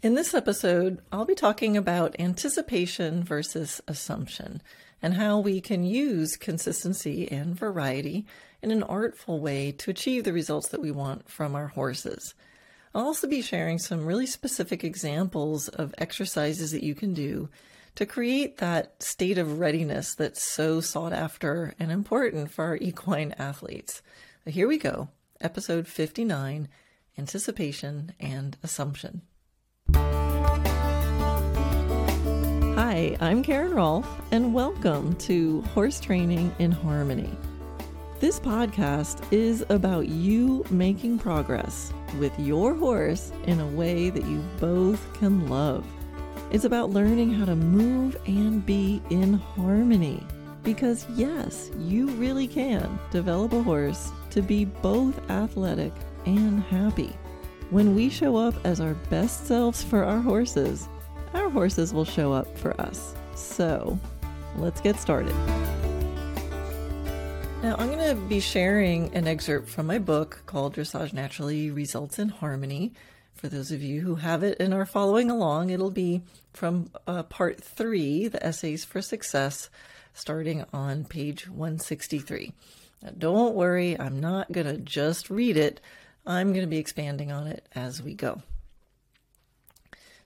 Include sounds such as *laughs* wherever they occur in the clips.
In this episode, I'll be talking about anticipation versus assumption and how we can use consistency and variety in an artful way to achieve the results that we want from our horses. I'll also be sharing some really specific examples of exercises that you can do to create that state of readiness that's so sought after and important for our equine athletes. So here we go, episode 59 Anticipation and Assumption. Hi, I'm Karen Rolfe, and welcome to Horse Training in Harmony. This podcast is about you making progress with your horse in a way that you both can love. It's about learning how to move and be in harmony. Because, yes, you really can develop a horse to be both athletic and happy. When we show up as our best selves for our horses, our horses will show up for us. So, let's get started. Now, I'm going to be sharing an excerpt from my book called Dressage Naturally Results in Harmony. For those of you who have it and are following along, it'll be from uh, part three, the Essays for Success, starting on page 163. Now, don't worry, I'm not going to just read it, I'm going to be expanding on it as we go.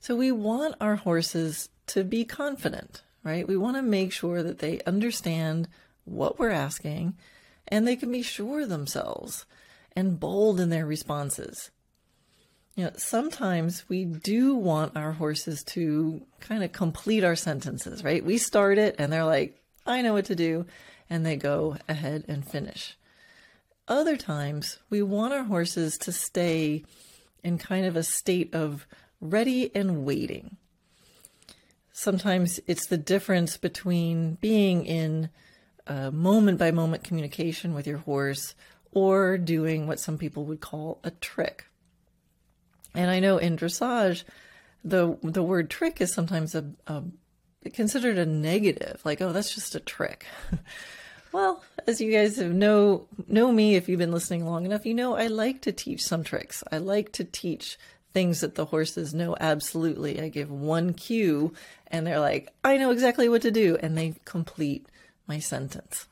So, we want our horses to be confident, right? We want to make sure that they understand what we're asking, and they can be sure themselves and bold in their responses. You know, sometimes we do want our horses to kind of complete our sentences, right? We start it and they're like, I know what to do, and they go ahead and finish. Other times, we want our horses to stay in kind of a state of ready and waiting. Sometimes it's the difference between being in moment by moment communication with your horse or doing what some people would call a trick. And I know in dressage, the the word trick is sometimes a, a considered a negative, like oh that's just a trick. *laughs* well, as you guys have know know me, if you've been listening long enough, you know I like to teach some tricks. I like to teach things that the horses know absolutely. I give one cue, and they're like, I know exactly what to do, and they complete my sentence.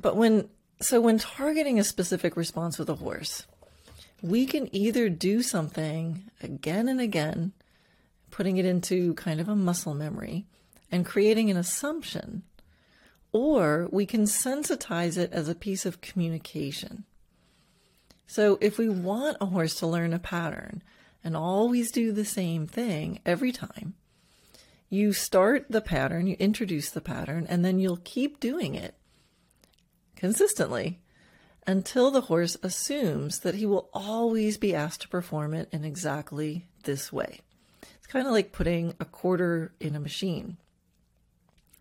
But when, so when targeting a specific response with a horse, we can either do something again and again, putting it into kind of a muscle memory and creating an assumption, or we can sensitize it as a piece of communication. So if we want a horse to learn a pattern and always do the same thing every time, you start the pattern, you introduce the pattern, and then you'll keep doing it consistently until the horse assumes that he will always be asked to perform it in exactly this way. It's kind of like putting a quarter in a machine.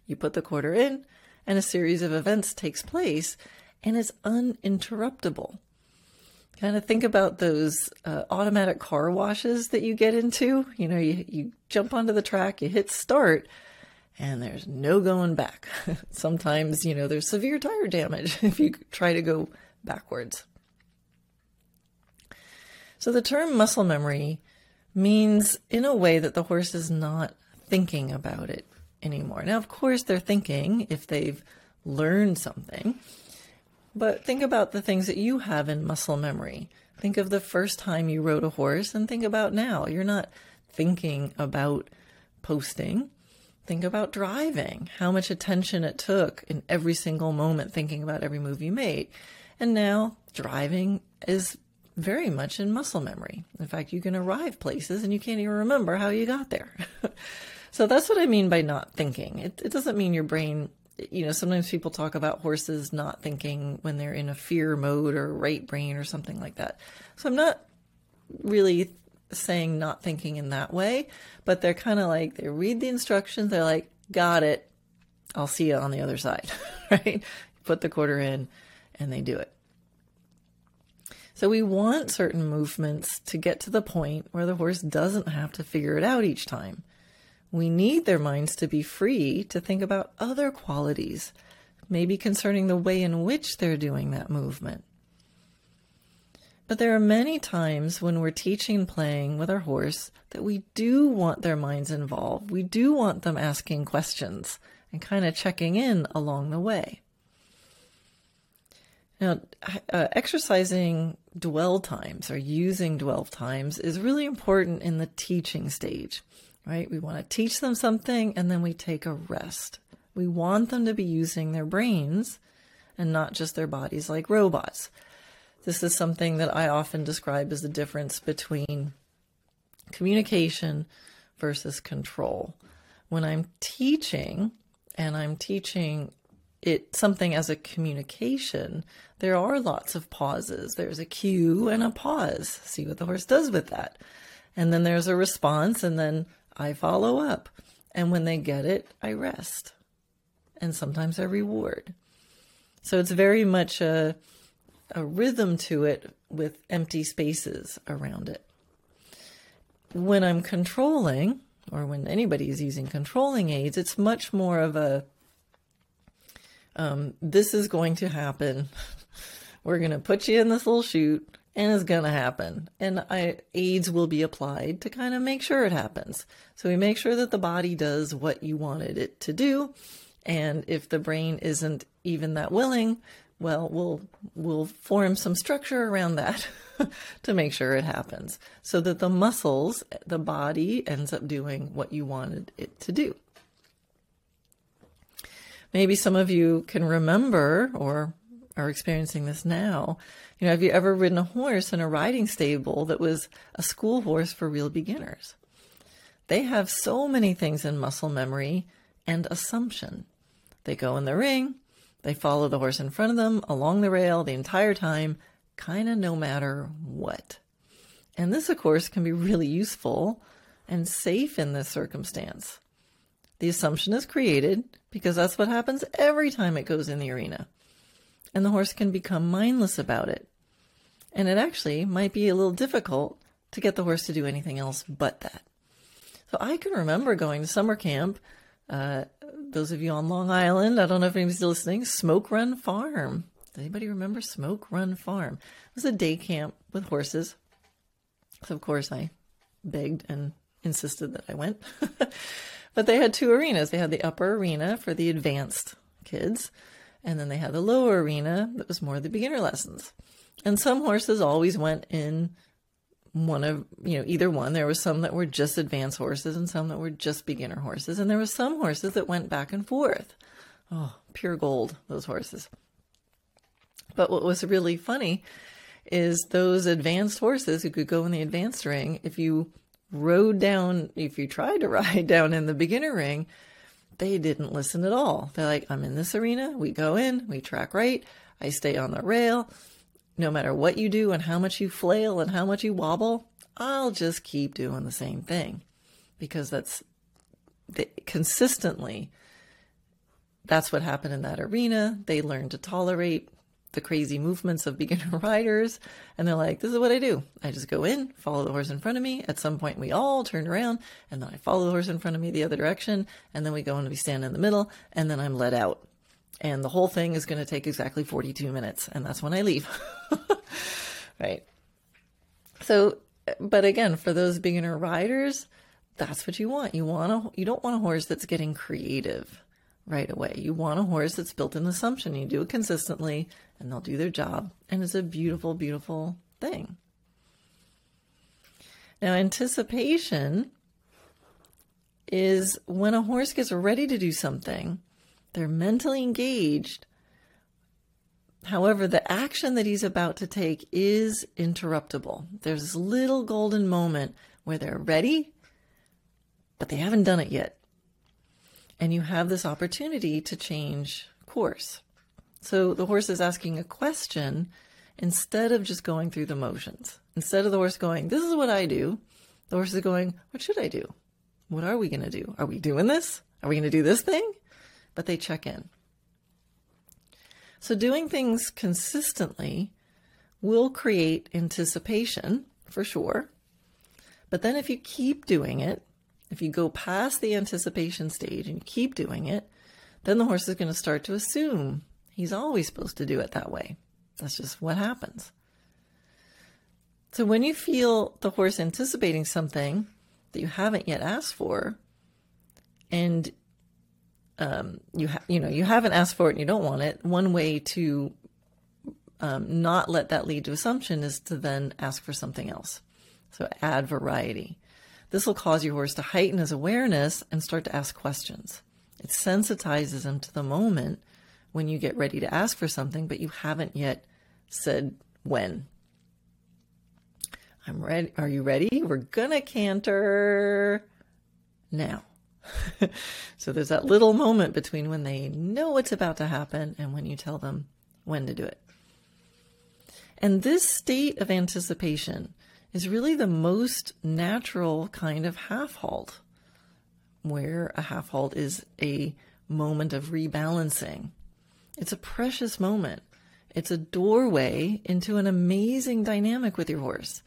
You put the quarter in, and a series of events takes place, and it's uninterruptible kind of think about those uh, automatic car washes that you get into. You know, you, you jump onto the track, you hit start, and there's no going back. *laughs* Sometimes, you know, there's severe tire damage *laughs* if you try to go backwards. So the term muscle memory means in a way that the horse is not thinking about it anymore. Now, of course, they're thinking if they've learned something. But think about the things that you have in muscle memory. Think of the first time you rode a horse and think about now. You're not thinking about posting. Think about driving, how much attention it took in every single moment, thinking about every move you made. And now driving is very much in muscle memory. In fact, you can arrive places and you can't even remember how you got there. *laughs* so that's what I mean by not thinking. It, it doesn't mean your brain you know, sometimes people talk about horses not thinking when they're in a fear mode or right brain or something like that. So I'm not really saying not thinking in that way, but they're kind of like they read the instructions, they're like, got it. I'll see you on the other side, *laughs* right? Put the quarter in and they do it. So we want certain movements to get to the point where the horse doesn't have to figure it out each time. We need their minds to be free to think about other qualities, maybe concerning the way in which they're doing that movement. But there are many times when we're teaching playing with our horse that we do want their minds involved. We do want them asking questions and kind of checking in along the way. Now, uh, exercising dwell times or using dwell times is really important in the teaching stage, right? We want to teach them something and then we take a rest. We want them to be using their brains and not just their bodies like robots. This is something that I often describe as the difference between communication versus control. When I'm teaching and I'm teaching it something as a communication, there are lots of pauses. There's a cue and a pause. See what the horse does with that. And then there's a response, and then I follow up. And when they get it, I rest. And sometimes I reward. So it's very much a, a rhythm to it with empty spaces around it. When I'm controlling, or when anybody is using controlling aids, it's much more of a um, this is going to happen. *laughs* We're going to put you in this little chute and it's going to happen. And I, aids will be applied to kind of make sure it happens. So we make sure that the body does what you wanted it to do. And if the brain isn't even that willing, well, we'll, we'll form some structure around that *laughs* to make sure it happens so that the muscles, the body ends up doing what you wanted it to do. Maybe some of you can remember or are experiencing this now. You know, have you ever ridden a horse in a riding stable that was a school horse for real beginners? They have so many things in muscle memory and assumption. They go in the ring, they follow the horse in front of them along the rail the entire time, kind of no matter what. And this, of course, can be really useful and safe in this circumstance. The assumption is created because that's what happens every time it goes in the arena. And the horse can become mindless about it. And it actually might be a little difficult to get the horse to do anything else but that. So I can remember going to summer camp. Uh, those of you on Long Island, I don't know if anybody's listening, Smoke Run Farm. Does anybody remember Smoke Run Farm? It was a day camp with horses. So, of course, I begged and insisted that I went. *laughs* But they had two arenas. They had the upper arena for the advanced kids, and then they had the lower arena that was more the beginner lessons. And some horses always went in one of, you know, either one. There was some that were just advanced horses and some that were just beginner horses. And there was some horses that went back and forth. Oh, pure gold, those horses. But what was really funny is those advanced horses who could go in the advanced ring, if you rode down, if you tried to *laughs* ride down in the beginner ring, they didn't listen at all. They're like, I'm in this arena. We go in, we track right. I stay on the rail. No matter what you do and how much you flail and how much you wobble, I'll just keep doing the same thing because that's consistently that's what happened in that arena. They learned to tolerate the crazy movements of beginner *laughs* riders. And they're like, this is what I do. I just go in, follow the horse in front of me. At some point, we all turn around and then I follow the horse in front of me the other direction. And then we go and we stand in the middle and then I'm let out. And the whole thing is going to take exactly 42 minutes. And that's when I leave. *laughs* right. So, but again, for those beginner riders, that's what you want. You want a, you don't want a horse that's getting creative right away. You want a horse that's built an assumption. You do it consistently and they'll do their job. And it's a beautiful, beautiful thing. Now, anticipation is when a horse gets ready to do something, they're mentally engaged. However, the action that he's about to take is interruptible. There's this little golden moment where they're ready, but they haven't done it yet and you have this opportunity to change course. So the horse is asking a question instead of just going through the motions. Instead of the horse going, This is what I do, the horse is going, What should I do? What are we going to do? Are we doing this? Are we going to do this thing? But they check in. So doing things consistently will create anticipation for sure. But then if you keep doing it, if you go past the anticipation stage and keep doing it, then the horse is going to start to assume he's always supposed to do it that way. That's just what happens. So when you feel the horse anticipating something that you haven't yet asked for, and um, you ha- you know you haven't asked for it and you don't want it, one way to um, not let that lead to assumption is to then ask for something else. So add variety. This will cause your horse to heighten his awareness and start to ask questions. It sensitizes him to the moment when you get ready to ask for something, but you haven't yet said when. I'm ready. Are you ready? We're gonna canter now. *laughs* so there's that little moment between when they know what's about to happen and when you tell them when to do it. And this state of anticipation is really the most natural kind of half halt, where a half halt is a moment of rebalancing. It's a precious moment. It's a doorway into an amazing dynamic with your horse.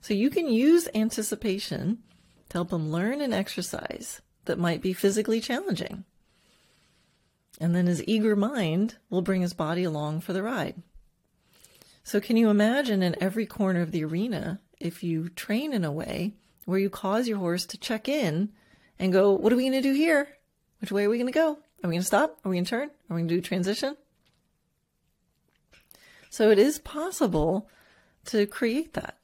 So you can use anticipation to help them learn an exercise that might be physically challenging. And then his eager mind will bring his body along for the ride. So, can you imagine in every corner of the arena if you train in a way where you cause your horse to check in and go, What are we going to do here? Which way are we going to go? Are we going to stop? Are we going to turn? Are we going to do transition? So, it is possible to create that.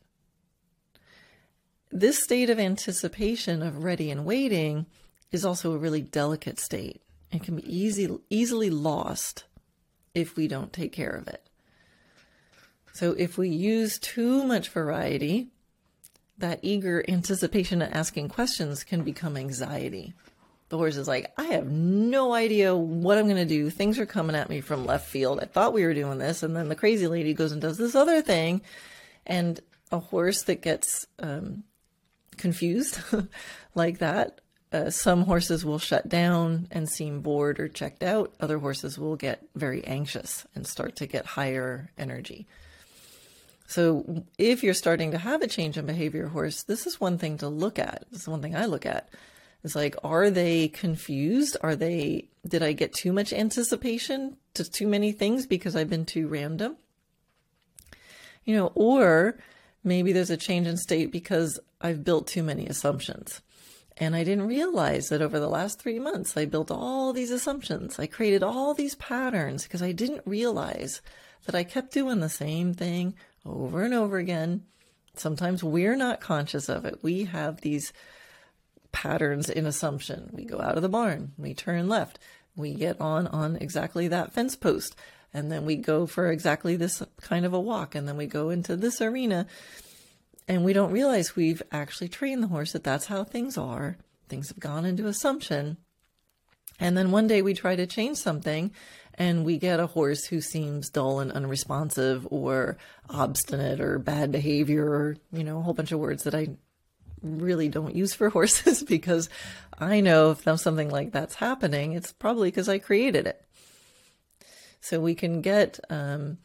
This state of anticipation of ready and waiting is also a really delicate state and can be easy, easily lost if we don't take care of it. So if we use too much variety, that eager anticipation of asking questions can become anxiety. The horse is like, I have no idea what I'm going to do. Things are coming at me from left field. I thought we were doing this. And then the crazy lady goes and does this other thing. And a horse that gets um, confused *laughs* like that, uh, some horses will shut down and seem bored or checked out. Other horses will get very anxious and start to get higher energy. So if you're starting to have a change in behavior horse, this is one thing to look at. This is one thing I look at. It's like, are they confused? Are they, did I get too much anticipation to too many things because I've been too random? You know, or maybe there's a change in state because I've built too many assumptions. And I didn't realize that over the last three months, I built all these assumptions. I created all these patterns because I didn't realize that I kept doing the same thing over and over again. Sometimes we're not conscious of it. We have these patterns in assumption. We go out of the barn, we turn left, we get on on exactly that fence post, and then we go for exactly this kind of a walk, and then we go into this arena, and we don't realize we've actually trained the horse that that's how things are. Things have gone into assumption. And then one day we try to change something and we get a horse who seems dull and unresponsive or obstinate or bad behavior or, you know, a whole bunch of words that I really don't use for *laughs* horses because I know if something like that's happening, it's probably because I created it. So we can get um,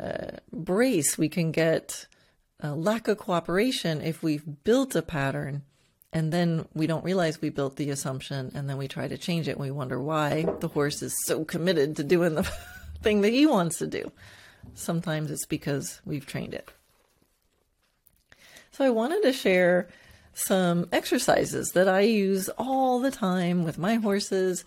uh, brace, we can get lack of cooperation if we've built a pattern and then we don't realize we built the assumption and then we try to change it and we wonder why the horse is so committed to doing the *laughs* thing that he wants to do. Sometimes it's because we've trained it. So I wanted to share some exercises that I use all the time with my horses,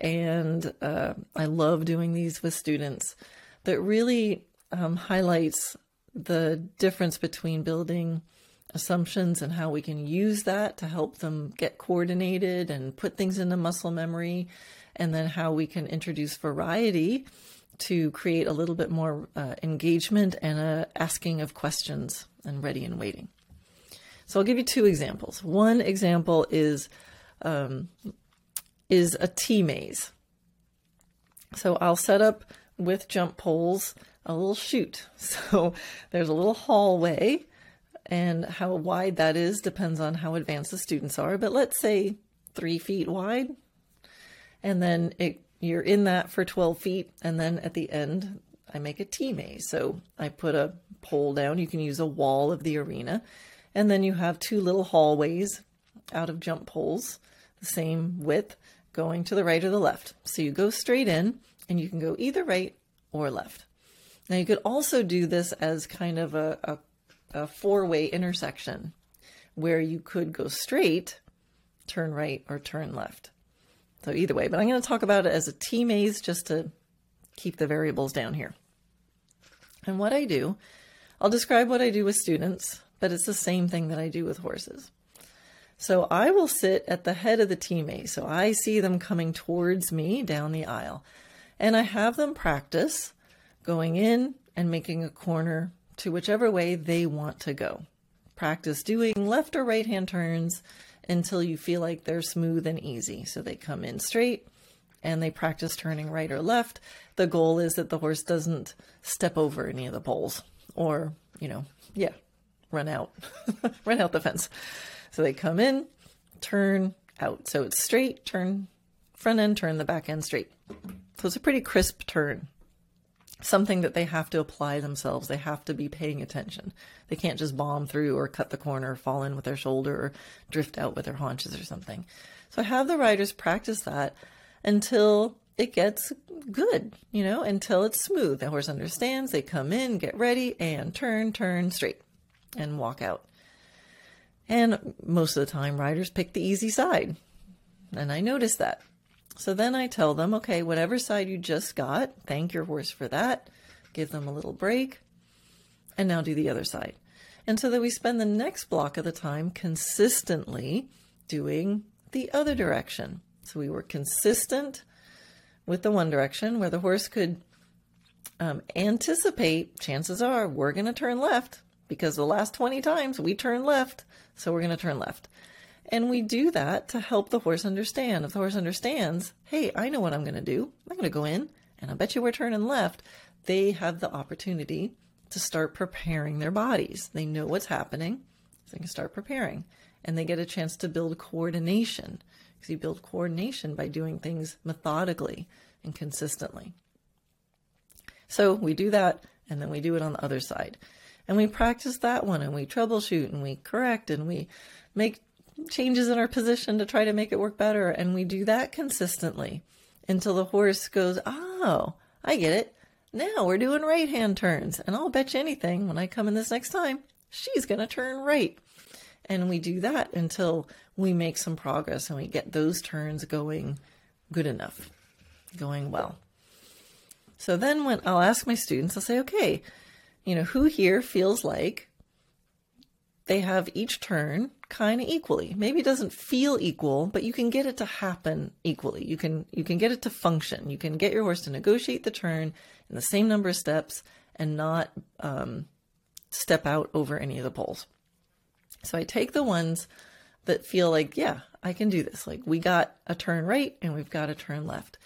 and uh, I love doing these with students. That really um, highlights the difference between building assumptions and how we can use that to help them get coordinated and put things into muscle memory, and then how we can introduce variety to create a little bit more uh, engagement and asking of questions and ready and waiting. So I'll give you two examples. One example is um, is a T maze. So I'll set up with jump poles a little chute. *laughs* So there's a little hallway and how wide that is depends on how advanced the students are. But let's say three feet wide, and then it, you're in that for 12 feet, and then at the end, I make a T maze. So I put a pole down. You can use a wall of the arena, and then you have two little hallways out of jump poles, the same width, going to the right or the left. So you go straight in, and you can go either right or left. Now you could also do this as kind of a, a a four way intersection where you could go straight, turn right, or turn left. So either way, but I'm going to talk about it as a T maze just to keep the variables down here. And what I do, I'll describe what I do with students, but it's the same thing that I do with horses. So I will sit at the head of the T maze. So I see them coming towards me down the aisle. And I have them practice going in and making a corner to whichever way they want to go. Practice doing left or right hand turns until you feel like they're smooth and easy. So they come in straight and they practice turning right or left. The goal is that the horse doesn't step over any of the poles or, you know, yeah, run out, *laughs* run out the fence. So they come in, turn out. So it's straight, turn front end, turn the back end straight. So it's a pretty crisp turn. Something that they have to apply themselves. They have to be paying attention. They can't just bomb through or cut the corner, or fall in with their shoulder, or drift out with their haunches or something. So I have the riders practice that until it gets good, you know, until it's smooth. The horse understands, they come in, get ready, and turn, turn straight and walk out. And most of the time, riders pick the easy side. And I notice that. So then I tell them, okay, whatever side you just got, thank your horse for that. Give them a little break. And now do the other side. And so that we spend the next block of the time consistently doing the other direction. So we were consistent with the one direction where the horse could um, anticipate, chances are we're going to turn left because the last 20 times we turn left. So we're going to turn left. And we do that to help the horse understand. If the horse understands, hey, I know what I'm going to do. I'm going to go in and I bet you we're turning left. They have the opportunity to start preparing their bodies. They know what's happening, so they can start preparing. And they get a chance to build coordination because you build coordination by doing things methodically and consistently. So we do that and then we do it on the other side. And we practice that one and we troubleshoot and we correct and we make changes in our position to try to make it work better. And we do that consistently until the horse goes, Oh, I get it. Now we're doing right hand turns. And I'll bet you anything when I come in this next time, she's going to turn right. And we do that until we make some progress and we get those turns going good enough, going well. So then when I'll ask my students, I'll say, okay, you know, who here feels like they have each turn kind of equally. Maybe it doesn't feel equal, but you can get it to happen equally. You can you can get it to function. You can get your horse to negotiate the turn in the same number of steps and not um, step out over any of the poles. So I take the ones that feel like, yeah, I can do this. Like we got a turn right and we've got a turn left.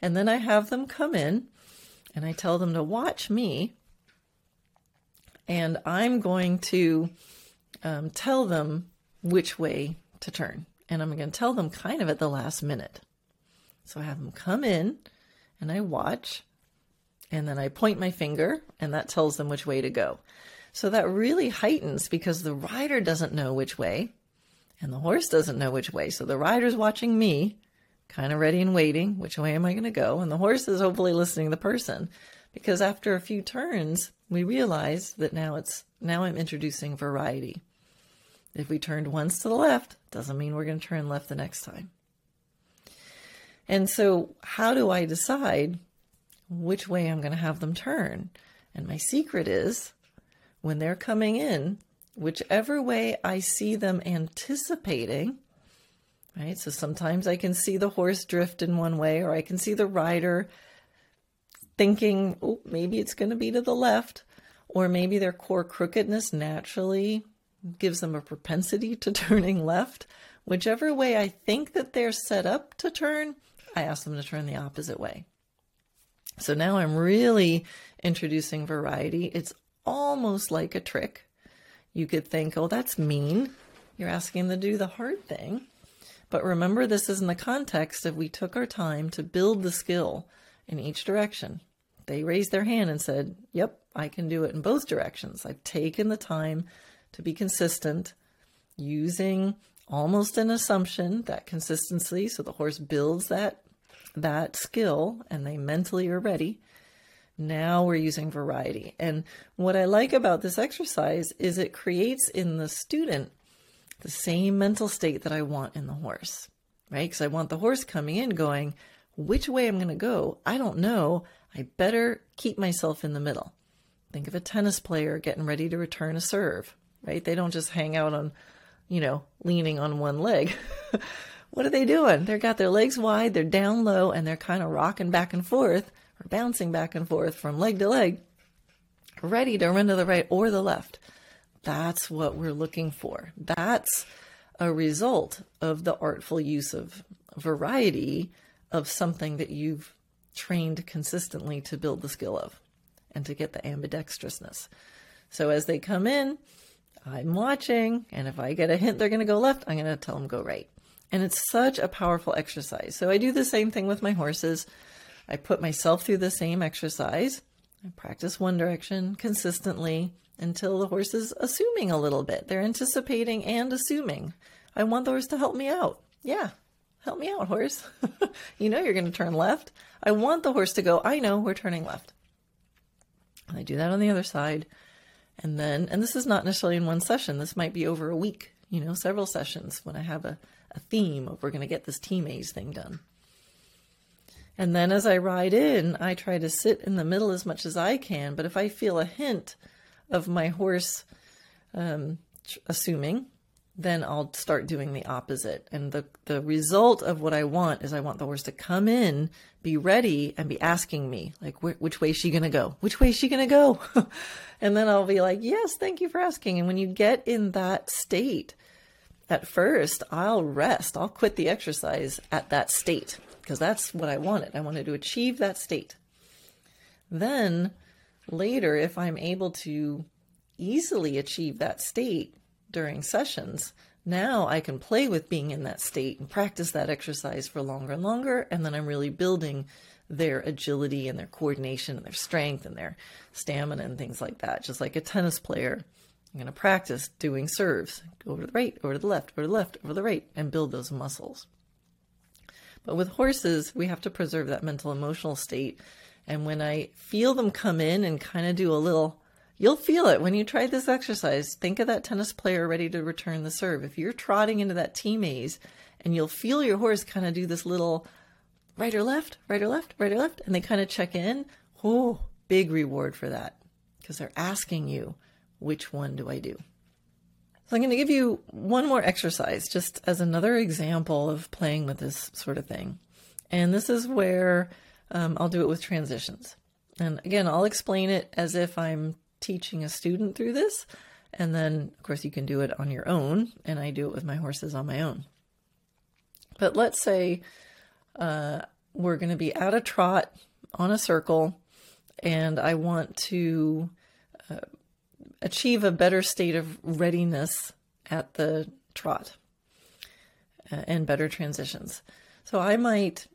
And then I have them come in and I tell them to watch me. And I'm going to um, tell them which way to turn. And I'm going to tell them kind of at the last minute. So I have them come in and I watch. And then I point my finger and that tells them which way to go. So that really heightens because the rider doesn't know which way and the horse doesn't know which way. So the rider's watching me, kind of ready and waiting. Which way am I going to go? And the horse is hopefully listening to the person because after a few turns, we realize that now it's now I'm introducing variety. If we turned once to the left, doesn't mean we're going to turn left the next time. And so, how do I decide which way I'm going to have them turn? And my secret is when they're coming in, whichever way I see them anticipating, right? So sometimes I can see the horse drift in one way, or I can see the rider thinking, oh, maybe it's going to be to the left, or maybe their core crookedness naturally gives them a propensity to *laughs* turning left. Whichever way I think that they're set up to turn, I ask them to turn the opposite way. So now I'm really introducing variety. It's almost like a trick. You could think, oh, that's mean. You're asking them to do the hard thing. But remember, this is in the context of we took our time to build the skill in each direction. They raised their hand and said, Yep, I can do it in both directions. I've taken the time to be consistent using almost an assumption that consistency so the horse builds that that skill and they mentally are ready Now we're using variety. And what I like about this exercise is it creates in the student the same mental state that I want in the horse, right? Because I want the horse coming in going, which way I'm going to go, I don't know. I better keep myself in the middle. Think of a tennis player getting ready to return a serve, right? They don't just hang out on, you know, leaning on one leg. *laughs* what are they doing? They've got their legs wide, they're down low, and they're kind of rocking back and forth or bouncing back and forth from leg to leg, ready to run to the right or the left. That's what we're looking for. That's a result of the artful use of variety of something that you've trained consistently to build the skill of and to get the ambidextrousness. So as they come in, I'm watching, and if I get a hint they're going to go left, I'm going to tell them go right. And it's such a powerful exercise. So I do the same thing with my horses. I put myself through the same exercise. I practice one direction consistently until the horse is assuming a little bit. They're anticipating and assuming. I want the horse to help me out. Yeah, help me out, horse. *laughs* you know you're going to turn left. I want the horse to go, I know we're turning left. And I do that on the other side. And then, and this is not necessarily in one session, this might be over a week, you know, several sessions when I have a, a theme of we're going to get this T maze thing done. And then as I ride in, I try to sit in the middle as much as I can. But if I feel a hint of my horse um, assuming, then I'll start doing the opposite. And the, the result of what I want is I want the horse to come in, be ready, and be asking me, like, which way is she going to go? Which way is she going to go? *laughs* and then I'll be like, yes, thank you for asking. And when you get in that state, at first, I'll rest. I'll quit the exercise at that state because that's what I wanted. I wanted to achieve that state. Then later, if I'm able to easily achieve that state, during sessions, now I can play with being in that state and practice that exercise for longer and longer. And then I'm really building their agility and their coordination and their strength and their stamina and things like that. Just like a tennis player, I'm going to practice doing serves, go over to the right, over to the left, over to the left, over to the right, and build those muscles. But with horses, we have to preserve that mental emotional state. And when I feel them come in and kind of do a little You'll feel it when you try this exercise. Think of that tennis player ready to return the serve. If you're trotting into that T maze and you'll feel your horse kind of do this little right or left, right or left, right or left, and they kind of check in, oh, big reward for that because they're asking you, which one do I do? So I'm going to give you one more exercise just as another example of playing with this sort of thing. And this is where um, I'll do it with transitions. And again, I'll explain it as if I'm teaching a student through this. And then, of course, you can do it on your own. And I do it with my horses on my own. But let's say uh, we're going to be at a trot on a circle, and I want to uh, achieve a better state of readiness at the trot uh, and better transitions. So I might,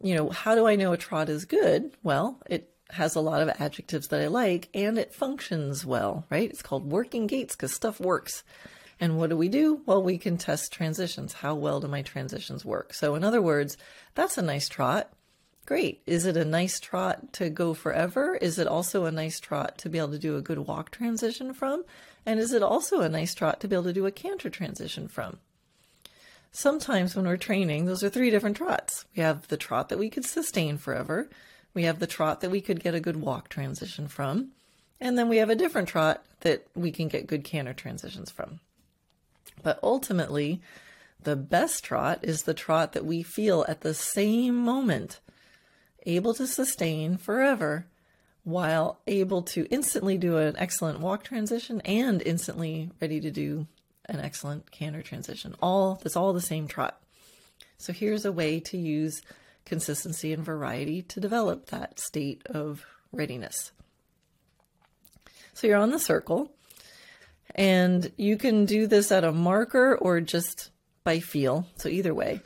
you know, how do I know a trot is good? Well, it has a lot of adjectives that I like and it functions well, right? It's called working gaits because stuff works. And what do we do? Well, we can test transitions. How well do my transitions work? So, in other words, that's a nice trot. Great. Is it a nice trot to go forever? Is it also a nice trot to be able to do a good walk transition from? And is it also a nice trot to be able to do a canter transition from? Sometimes when we're training, those are three different trots. We have the trot that we could sustain forever. We have the trot that we could get a good walk transition from. And then we have a different trot that we can get good canter transitions from. But ultimately, the best trot is the trot that we feel at the same moment able to sustain forever while able to instantly do an excellent walk transition and instantly ready to do an excellent canter transition. All that's all the same trot. So here's a way to use consistency and variety to develop that state of readiness. So you're on the circle, and you can do this at a marker or just by feel. So either way.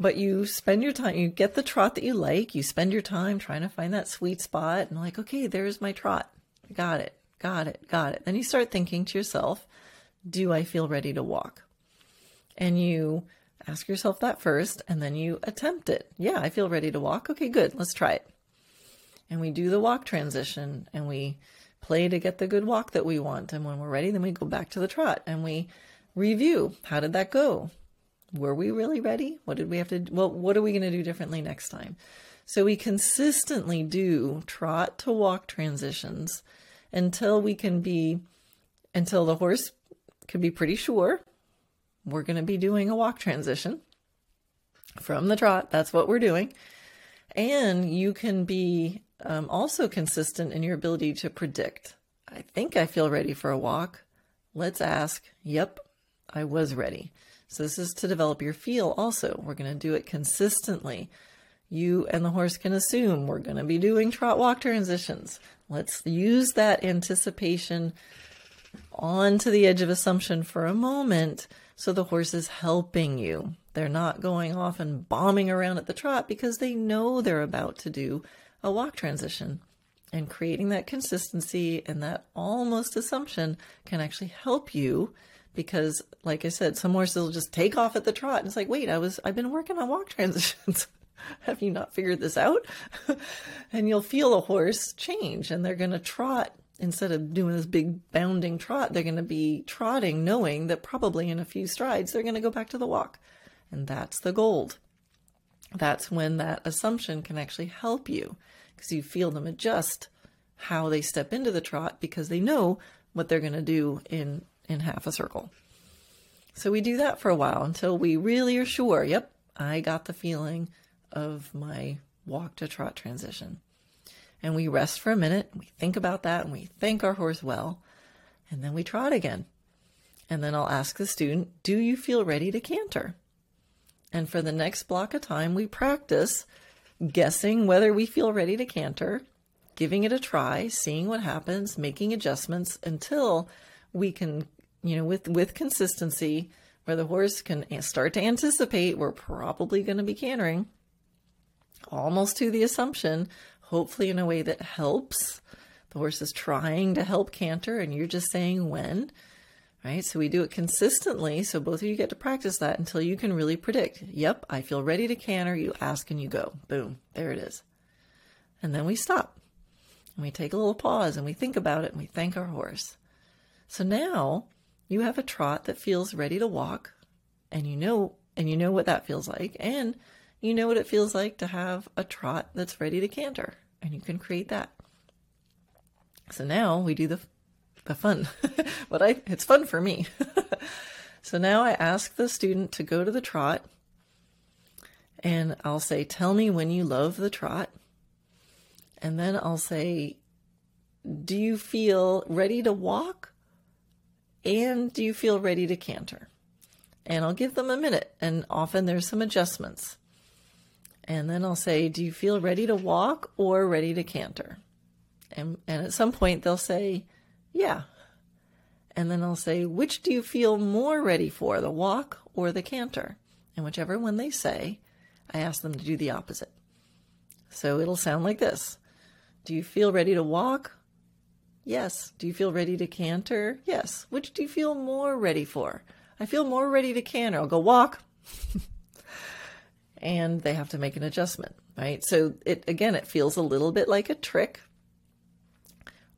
But you spend your time, you get the trot that you like, you spend your time trying to find that sweet spot and like, okay, there's my trot. Got it, got it, got it. Then you start thinking to yourself, do I feel ready to walk? And you Ask yourself that first, and then you attempt it. Yeah, I feel ready to walk. Okay, good. Let's try it. and we do the walk transition and we play to get the good walk that we want. And when we're ready, then we go back to the trot and we review. How did that go? Were we really ready? What did we have to, well, what are we going to do differently next time? So we consistently do trot to walk transitions until we can be, until the horse can be pretty sure we're going to be doing a walk transition from the trot. That's what we're doing. And you can be um, also consistent in your ability to predict. I think I feel ready for a walk. Let's ask, yep, I was ready. So, this is to develop your feel also. We're going to do it consistently. You and the horse can assume we're going to be doing trot walk transitions. Let's use that anticipation onto the edge of assumption for a moment so the horse is helping you. They're not going off and bombing around at the trot because they know they're about to do a walk transition. And creating that consistency and that almost assumption can actually help you because, like I said, some horses will just take off at the trot. And it's like, wait, I was, I've been working on walk *laughs* transitions. Have you not figured this out? *laughs* and you'll feel a horse change and they're to trot instead of doing this big bounding trot, they're going to be trotting, knowing that probably in a few strides they're going to go back to the walk. And that's the gold. That's when that assumption can actually help you because you feel them adjust how they step into the trot because they know what they're going to do in, in half a circle. So we do that for a while until we really are sure, yep, I got the feeling of my walk to trot transition and we rest for a minute. We think about that and we thank our horse well, and then we trot again. And then I'll ask the student, Do you feel ready to canter? And for the next block of time, we practice guessing whether we feel ready to canter, giving it a try, seeing what happens, making adjustments until we can, you know, with, with consistency, where the horse can start to anticipate we're probably going to be cantering, almost to the assumption hopefully in a way that helps. The horse is trying to help canter, and you're just saying when, right? So we do it consistently. So both of you get to practice that until you can really predict. Yep, I feel ready to canter. You ask and you go. Boom, there it is. And then we stop and we take a little pause and we think about it and we thank our horse. So now you have a trot that feels ready to walk and you know and you know what that feels like and you know what it feels like to have a trot that's ready to canter, and you can create that. So now we do the the fun. *laughs* but I it's fun for me. *laughs* so now I ask the student to go to the trot and I'll say, "Tell me when you love the trot." And then I'll say, "Do you feel ready to walk?" And do you feel ready to canter? And I'll give them a minute, and often there's some adjustments. And then I'll say, Do you feel ready to walk or ready to canter? And, and at some point they'll say, Yeah. And then I'll say, Which do you feel more ready for, the walk or the canter? And whichever one they say, I ask them to do the opposite. So it'll sound like this Do you feel ready to walk? Yes. Do you feel ready to canter? Yes. Which do you feel more ready for? I feel more ready to canter. I'll go walk. *laughs* and they have to make an adjustment, right? So it again, it feels a little bit like a trick.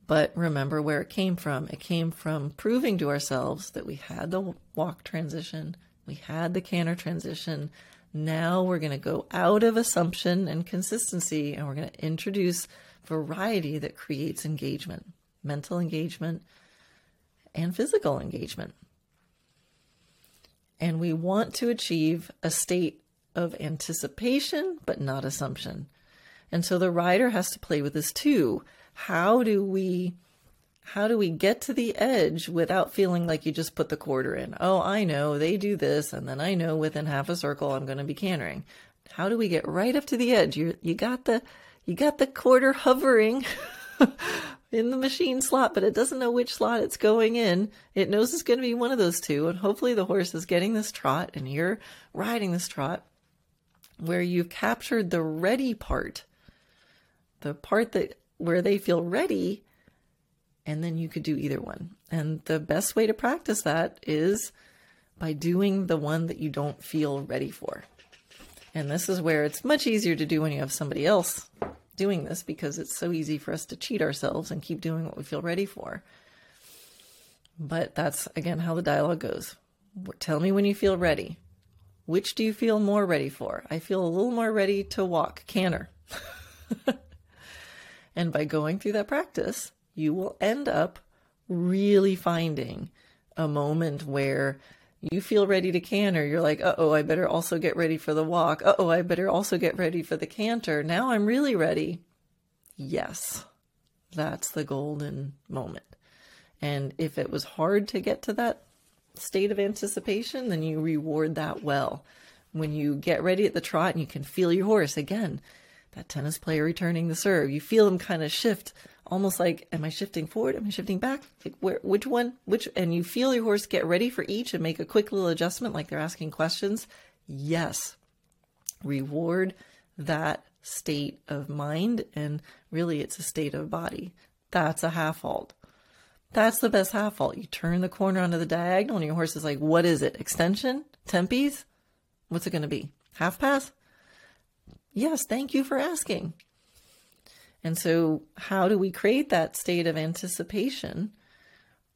But remember where it came from. It came from proving to ourselves that we had the walk transition, we had the canter transition. Now we're going to go out of assumption and consistency and we're going to introduce variety that creates engagement, mental engagement, and physical engagement. And we want to achieve a state of anticipation, but not assumption. And so the rider has to play with this too. How do we how do we get to the edge without feeling like you just put the quarter in? Oh, I know they do this, and then I know within half a circle I'm going to be cantering. How do we get right up to the edge? You you got the you got the quarter hovering *laughs* in the machine slot, but it doesn't know which slot it's going in. It knows it's going to be one of those two, and hopefully the horse is getting this trot, and you're riding this trot where you've captured the ready part, the part that where they feel ready, and then you could do either one. And the best way to practice that is by doing the one that you don't feel ready for. And this is where it's much easier to do when you have somebody else doing this because it's so easy for us to cheat ourselves and keep doing what we feel ready for. But that's again how the dialogue goes. Tell me when you feel ready. Which do you feel more ready for? I feel a little more ready to walk, canter. *laughs* and by going through that practice, you will end up really finding a moment where you feel ready to canter. You're like, uh oh, I better also get ready for the walk. Uh oh, I better also get ready for the canter. Now I'm really ready. Yes, that's the golden moment. And if it was hard to get to that state of anticipation, then you reward that well. When you get ready at the trot and you can feel your horse again, that tennis player returning the serve, you feel them kind of shift almost like, am I shifting forward? Am I shifting back? Like where, which one, which, and you feel your horse get ready for each and make a quick little adjustment like they're asking questions. Yes. Reward that state of mind. And really it's a state of body. That's a half halt. That's the best half halt. You turn the corner onto the diagonal and your horse is like, what is it? Extension? Tempies? What's it going to be? Half pass? Yes, thank you for asking. And so, how do we create that state of anticipation?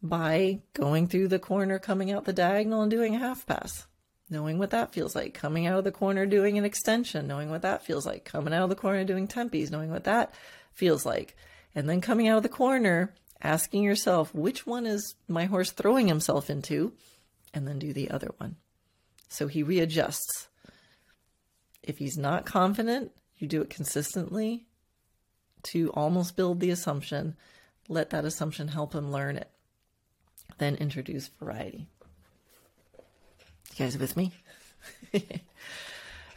By going through the corner, coming out the diagonal, and doing a half pass. Knowing what that feels like. Coming out of the corner, doing an extension. Knowing what that feels like. Coming out of the corner, doing tempies. Knowing what that feels like. And then coming out of the corner, asking yourself, which one is my horse throwing himself into? And then do the other one. So he readjusts. If he's not confident, you do it consistently to almost build the assumption, let that assumption help him learn it. Then introduce variety. You guys with me? *laughs* All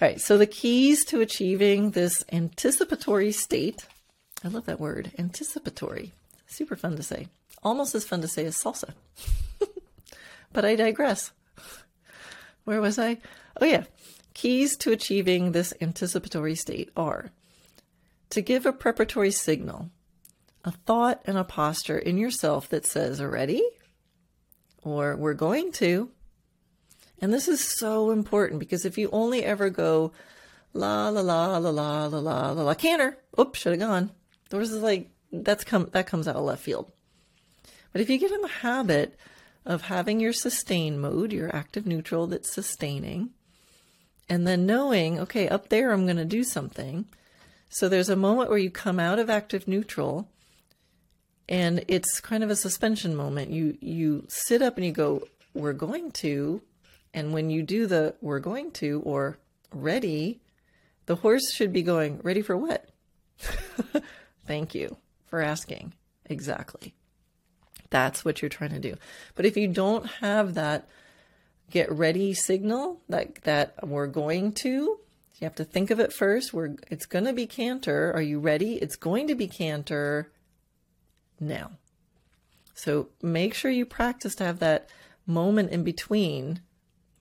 right, so the keys to achieving this anticipatory state. I love that word, anticipatory. Super fun to say. Almost as fun to say as salsa. *laughs* but I digress. Where was I? Oh, yeah. Keys to achieving this anticipatory state are to give a preparatory signal, a thought and a posture in yourself that says, ready? Or we're going to. And this is so important because if you only ever go la la la la la la la la la canter, oops, should have gone. Those is like that's come that comes out of left field. But if you get in the habit of having your sustain mode, your active neutral that's sustaining, and then knowing, okay, up there I'm going to do something, so there's a moment where you come out of active neutral and it's kind of a suspension moment. You you sit up and you go, "We're going to." And when you do the "we're going to" or "ready," the horse should be going, "Ready for what?" *laughs* Thank you for asking. Exactly. That's what you're trying to do. But if you don't have that get ready signal, that that we're going to, you have to think of it first. We're it's going to be canter. Are you ready? It's going to be canter now. So make sure you practice to have that moment in between.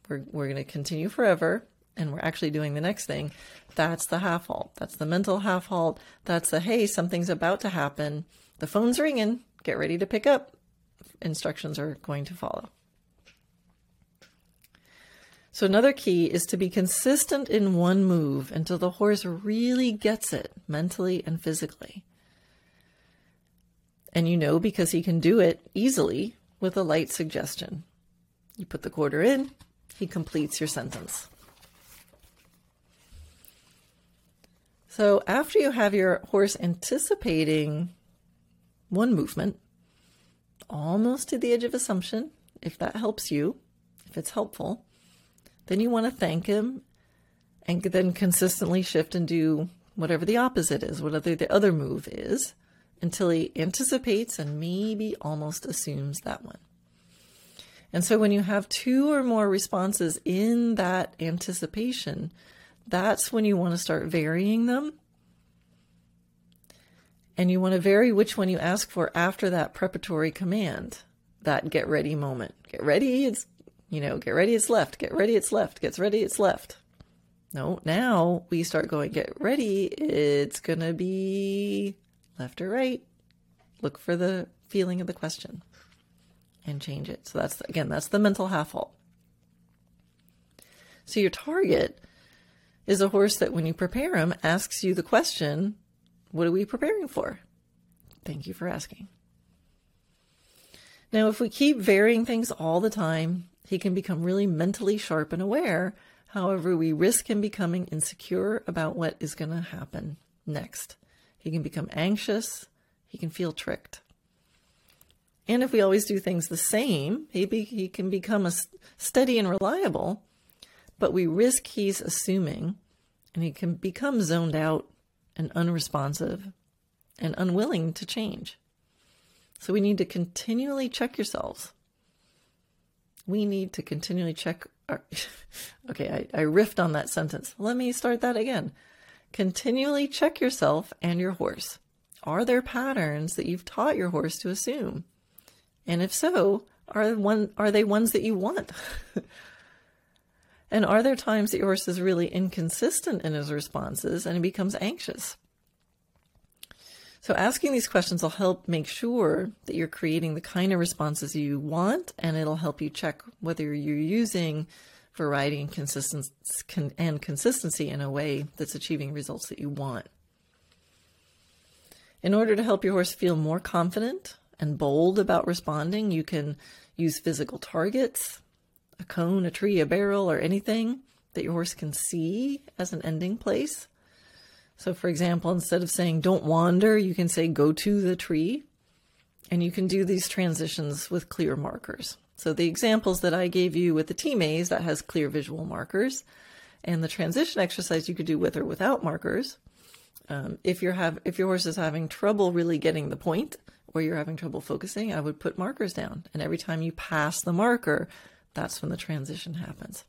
We're we're going to continue forever and we're actually doing the next thing. That's the half halt. That's the mental half halt. That's the hey, something's about to happen. The phone's ringing. Get ready to pick up. Instructions are going to follow. So, another key is to be consistent in one move until the horse really gets it mentally and physically. And you know because he can do it easily with a light suggestion. You put the quarter in, he completes your sentence. So, after you have your horse anticipating one movement, almost to the edge of assumption, if that helps you, if it's helpful, then you want to thank him and then consistently shift and do whatever the opposite is, whatever the other move is, until he anticipates and maybe almost assumes that one. And so when you have two or more responses in that anticipation, that's when you want to start varying them. And you want to vary which one you ask for after that preparatory command, that get ready moment. Get ready, it's you know, get ready, it's left, get ready, it's left, gets ready, it's left. No, now we start going, get ready, it's going to be left or right. Look for the feeling of the question and change it. So that's, again, that's the mental half halt. So your target is a horse that when you prepare him asks you the question, What are we preparing for? Thank you for asking. Now, if we keep varying things all the time, he can become really mentally sharp and aware. However, we risk him becoming insecure about what is going to happen next. He can become anxious. He can feel tricked. And if we always do things the same, he, be, he can become a steady and reliable, but we risk he's assuming and he can become zoned out and unresponsive and unwilling to change. So we need to continually check yourselves. We need to continually check our. *laughs* okay, I, I riffed on that sentence. Let me start that again. Continually check yourself and your horse. Are there patterns that you've taught your horse to assume? And if so, are one are they ones that you want? *laughs* and are there times that your horse is really inconsistent in his responses and he becomes anxious? So asking these questions will help make sure that you're creating the kind of responses you want, and it'll help you check whether you're using variety and consistency and consistency in a way that's achieving results that you want. In order to help your horse feel more confident and bold about responding, you can use physical targets, a cone, a tree, a barrel, or anything that your horse can see as an ending place. So, for example, instead of saying don't wander, you can say go to the tree. And you can do these transitions with clear markers. So, the examples that I gave you with the T maze that has clear visual markers, and the transition exercise you could do with or without markers. Um, if you have if your horse is having trouble really getting the point, or you're having trouble focusing, I would put markers down. And every time you pass the marker, that's when the transition happens.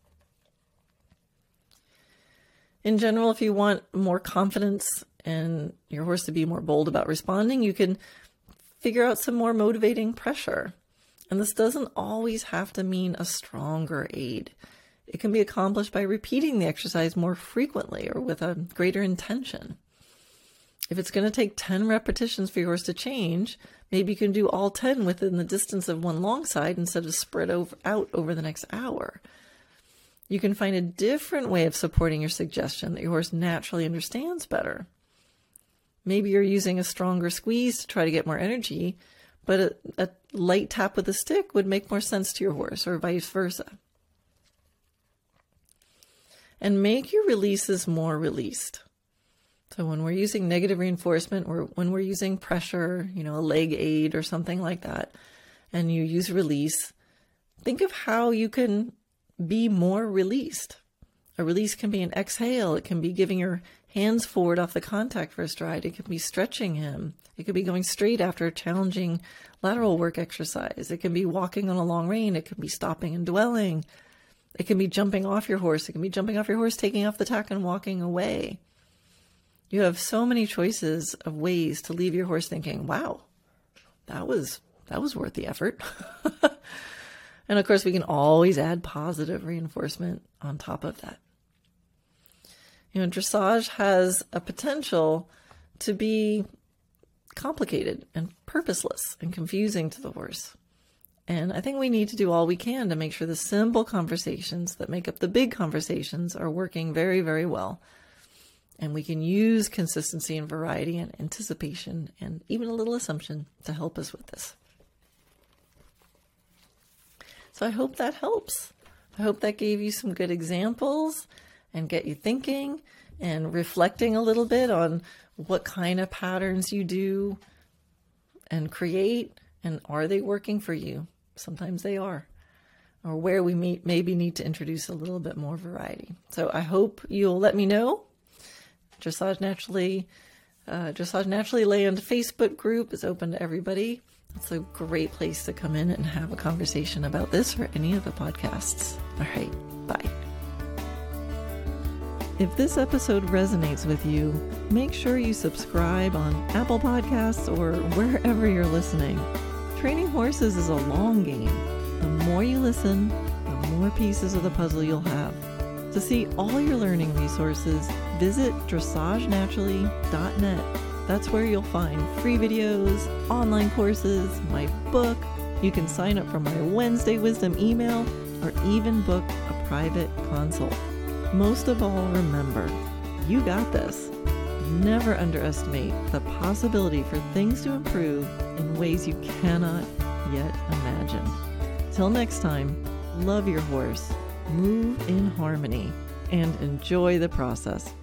In general, if you want more confidence and your horse to be more bold about responding, you can figure out some more motivating pressure. And this doesn't always have to mean a stronger aid. It can be accomplished by repeating the exercise more frequently or with a greater intention. If it's going to take 10 repetitions for your horse to change, maybe you can do all 10 within the distance of one long side instead of spread over, out over the next hour. You can find a different way of supporting your suggestion that your horse naturally understands better. Maybe you're using a stronger squeeze to try to get more energy, but a, a light tap with a stick would make more sense to your horse, or vice versa. And make your releases more released. So when we're using negative reinforcement or when we're using pressure, you know, a leg aid or something like that, and you use release, think of how you can be more released. A release can be an exhale. It can be giving your hands forward off the contact for a stride. It can be stretching him. It could be going straight after a challenging lateral work exercise. It can be walking on a long rein. It can be stopping and dwelling. It can be jumping off your horse. It can be jumping off your horse, taking off the tack and walking away. You have so many choices of ways to leave your horse thinking, wow, that was, that was worth the effort. *laughs* And of course, we can always add positive reinforcement on top of that. You know, dressage has a potential to be complicated and purposeless and confusing to the horse. And I think we need to do all we can to make sure the simple conversations that make up the big conversations are working very, very well. And we can use consistency and variety and anticipation and even a little assumption to help us with this. So I hope that helps. I hope that gave you some good examples and get you thinking and reflecting a little bit on what kind of patterns you do and create and are they working for you? Sometimes they are. Or where we may, maybe need to introduce a little bit more variety. So I hope you'll let me know. Dressage Naturally, uh, Dressage Naturally Land Facebook group is open to everybody. It's a great place to come in and have a conversation about this or any of the podcasts. All right, bye. If this episode resonates with you, make sure you subscribe on Apple Podcasts or wherever you're listening. Training horses is a long game. The more you listen, the more pieces of the puzzle you'll have. To see all your learning resources, visit dressagenaturally.net that's where you'll find free videos, online courses, my book. You can sign up for my Wednesday Wisdom email or even book a private consult. Most of all, remember, you got this. never underestimate the possibility for things to improve in ways you cannot yet imagine. Till next time, love your horse, move in harmony, and enjoy the process.